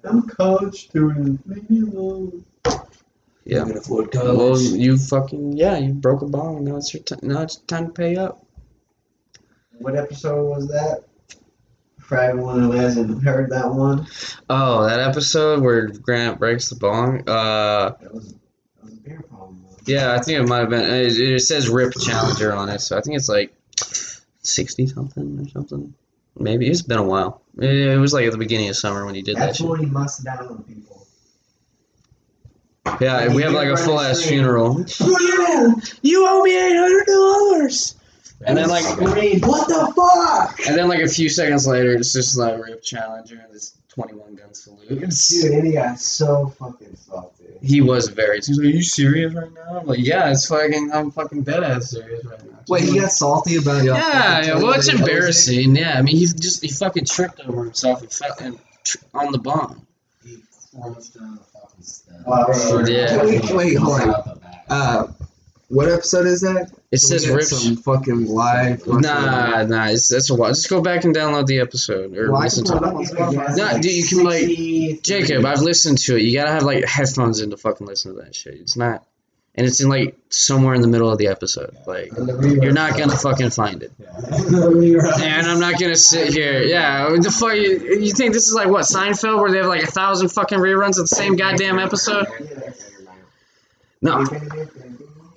I'm college student. Leave me alone. Yeah. You can afford Well, you fucking yeah. You broke a bong. Now it's your t- now it's time to pay up. What episode was that? For everyone who hasn't heard that one. Oh, that episode where Grant breaks the bong. Uh, That was, that was a beer problem. though. yeah, I think it might have been. It, it says Rip Challenger on it, so I think it's like sixty something or something. Maybe it's been a while. It, it was like at the beginning of summer when he did that That's shit. when he must down people. Yeah, He we have like a full ass straight. funeral. you owe me eight hundred dollars. And then like Scream, what the fuck? and then like a few seconds later, it's just like Rip Challenger and this twenty one gun salute. Dude, and he got so fucking salty. He was very. He's like, "Are you serious right now?" I'm like, "Yeah, it's fucking. I'm fucking dead ass serious right now." Wait, he got salty about y'all. Yeah, yeah. Well, it's embarrassing. Yeah, I mean, he just he fucking tripped over himself and fell and tr- on the bomb. He crunched on the fucking step. Oh, Yeah. Wait, wait, hold on. Out the back. Uh, what episode is that? It Can says get Rip. some fucking live. Nah, nah. It's that's a while. Just go back and download the episode or Well, listen to it. it up on Spotify. No, dude, you can, like- Jacob, I've listened to it. You gotta have like headphones in to fucking listen to that shit. It's not, and it's in like somewhere in the middle of the episode. Like the you're not gonna fucking find it. [LAUGHS] Yeah. And I'm not gonna sit here. Yeah, the fuck. You, you think this is like what Seinfeld, where they have like a thousand fucking reruns of the same goddamn episode? No,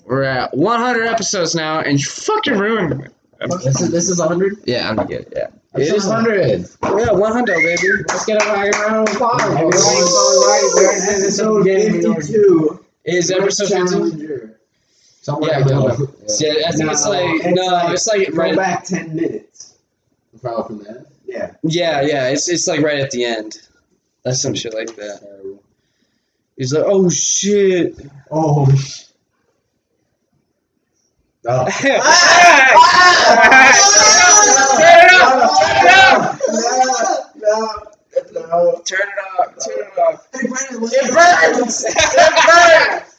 we're at 100 episodes now, and you fucking ruined it. This is this is hundred. Yeah, I'm good. Yeah, It is hundred. yeah, 100, baby. Let's get a fucking round of applause. Everybody's going right. We're in episode 52. Is episode 15? Challenger. Somewhere Yeah, in the go. Yeah, I think it's like it's no, like- it's like Go right. back 10 minutes. Probably from that. Yeah. Yeah, yeah, it's it's like right at the end. That's some shit like that. He's like, oh shit. Oh, Oh. No, no, no. Turn it off. Turn it off. Hey, Brandon, look It at- burns.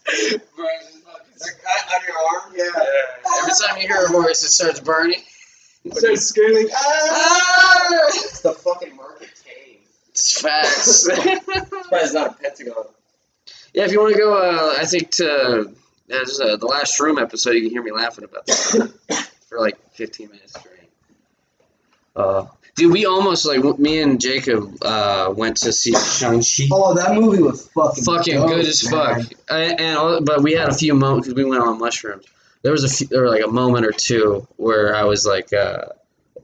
It burns. On your arm? Yeah. Every time you hear a voice, it starts burning. It starts screaming. Ah! It's the fucking market cave. It's fast. Surprised it's not a pentagon. yeah, if you want to go, uh, I think to there's, uh, the last room episode, you can hear me laughing about that [COUGHS] for like 15 minutes straight. Uh, dude, we almost like w- me and Jacob uh, went to see Shang-Chi. Oh, that movie was fucking fucking dope, good as man. fuck. And, and but we had a few moments because we went on mushrooms. There was a few, there were like a moment or two where I was like, uh,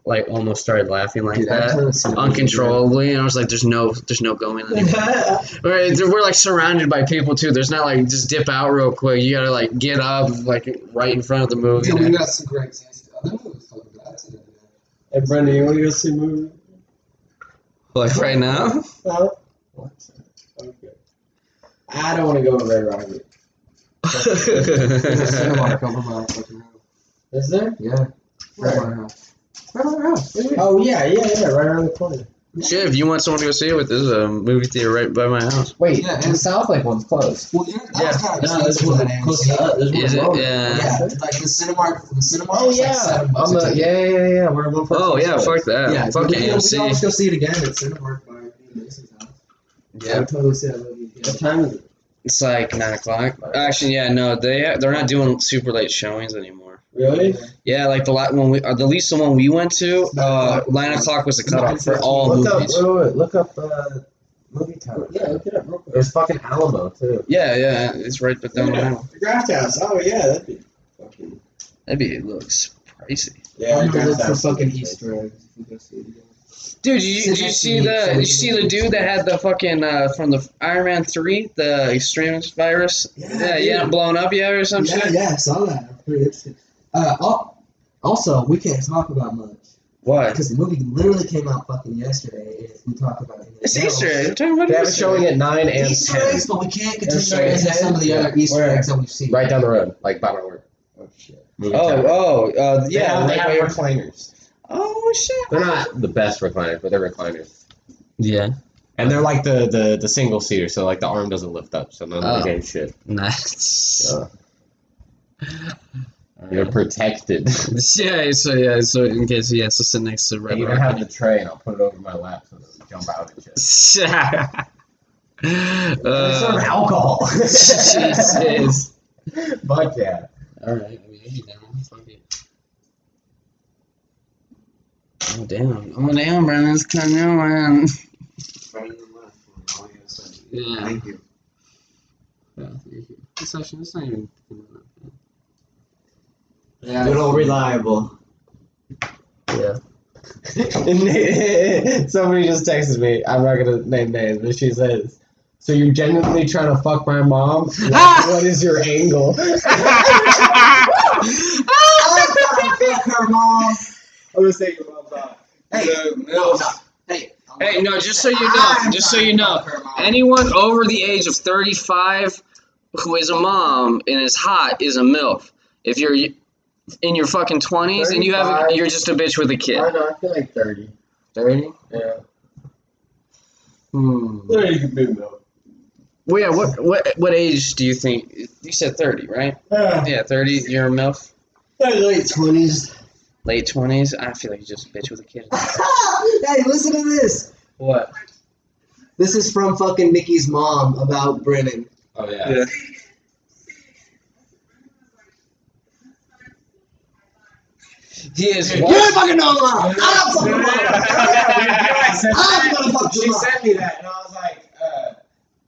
like almost started laughing like Dude, that that, kind of scene was uncontrollably, and I was like, "There's no, there's no going anymore." [LAUGHS] Right, we're like surrounded by people too. There's not like just dip out real quick. You gotta like get up like right in front of the movie. Dude, we got some great scenes. Oh, that movie was fucking bad today. Hey, Brendan, you want to go see a movie? like right now. Huh? Okay. I don't want to go to Red Rocket. [LAUGHS] There's a cinema over my fucking house. Is there? Yeah. Right by my house. Right by my house. Yeah. Oh, yeah, yeah, yeah, right around the corner. Shit, if you want someone to go see it with, there's a movie theater right by my house. Wait, Yeah, the and- Southlake one's closed. Well, yeah, Yeah. kind of No, there's expensive one close to us. There's one Is it? Yeah. Yeah, like the cinema, the cinema. Oh was like yeah, seven bucks on the ticket. yeah yeah yeah. We're one person. Oh yeah, fuck that. Yeah, fuck we, we, we always go see it again at Cinemark by me Mason's house. I Yeah, would totally see that movie. What time is it? it's like nine o'clock. Actually, yeah, no, they they're not doing super late showings anymore. Really? Yeah, like the la- when we uh, the least the one we went to, uh, nine o'clock was the cutoff for all Look up, movies. wait, wait, wait, look up uh, Movie Tavern. Yeah, look it up real quick. There's fucking Alamo too. Yeah, yeah, it's right but down the Yeah, middle. the Drafthouse. Oh, yeah, that'd be fucking. That'd be it looks pricey. Yeah, I'm gonna look for fucking Easter eggs. if we go see it again. Dude, did you, did you see the did you see the dude that had the fucking uh, from the Iron Man three the Extremis virus? Yeah, yeah, yeah, blown up yet or some yeah, shit. yeah, I saw that. I'm pretty interested. Uh, also, we can't talk about much. What? Because the movie literally came out fucking yesterday. If we talk about it, It's Easter eggs. We're talking about They have it Easter showing at nine and Easter ten. eggs, but we can't There's continue showing into some of the ten? other Easter Where? eggs that we've seen. Right down the road, like by my work. Oh shit. Movie Oh, time. oh, uh, They yeah. have, they have recliners. Oh shit. They're not the best recliners, but they're recliners. Yeah. And they're like the the, the single seater, so like the arm doesn't lift up, so none of Oh. the game shit. Nice. You're protected. [LAUGHS] [LAUGHS] Yeah. So yeah. So in case he has to sit next to I Red even have the tray, and I'll put it over my lap so it doesn't jump out and shit. [LAUGHS] uh, alcohol. Jesus. Fuck yeah. All right. I mean, I'd down. Fuck it. Oh damn! Oh damn, Brandon's coming on. Yeah. Thank you. Yeah. thank you. It's actually it's not even. Yeah, Good old reliable. Yeah. [LAUGHS] Somebody just texted me. I'm not gonna name names, but she says, "So you're genuinely trying to fuck my mom? Like, [LAUGHS] what is your angle?" her [LAUGHS] mom. I'm gonna say your mom's not. Hey, no, no. Hey. Hey, no, just so you know, just so you know, anyone over the age of 35 who is a mom and is hot is a MILF. If you're in your fucking 20s and you have, 35. you're just a bitch with a kid. I know. I feel like thirty. 30? Yeah. Hmm. Thirty could be milk. Well, yeah, what, what, what age do you think? You said 30, right? Yeah. Yeah, 30, you're a MILF? Late twenties. Late 20s? I feel like you're just a bitch with a kid. [LAUGHS] hey, listen to this. What? This is from fucking Nikki's mom about Brennan. Oh yeah. Yeah. He is You what? ain't fucking know about. I don't fucking know I'm gonna fuck [LAUGHS] she sent me that, and I was like, uh,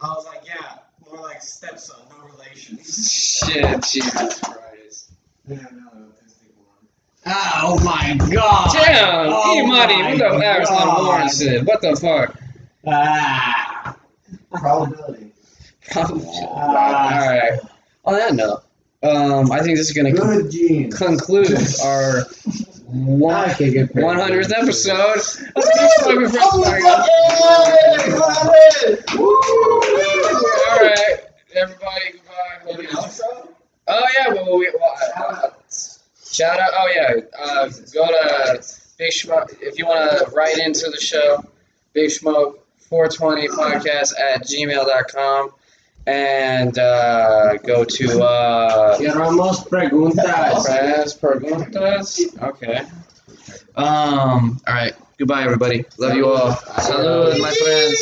I was like, yeah, more like stepson, no relation. Shit, Jesus [LAUGHS] Christ. Yeah, no, autistic one. Oh my god. Damn, Oh E money, my what the hell is God. Said? What the fuck? Ah. Probability. Probability. Alright. On that note, um, I think this is gonna con- conclude our one I can get paid. 100th episode of Beach Smoking Friends Podcast. Alright, everybody, goodbye. Oh yeah, well, we, well, uh, shout out. Oh yeah, uh, go to Big Smoke if you want to write into the show. Big Smoke 420 podcast at gmail.com and uh, go to uh, preguntas. Press preguntas. Okay. Um. All right. Goodbye, everybody. Love you all. Salud, my friends.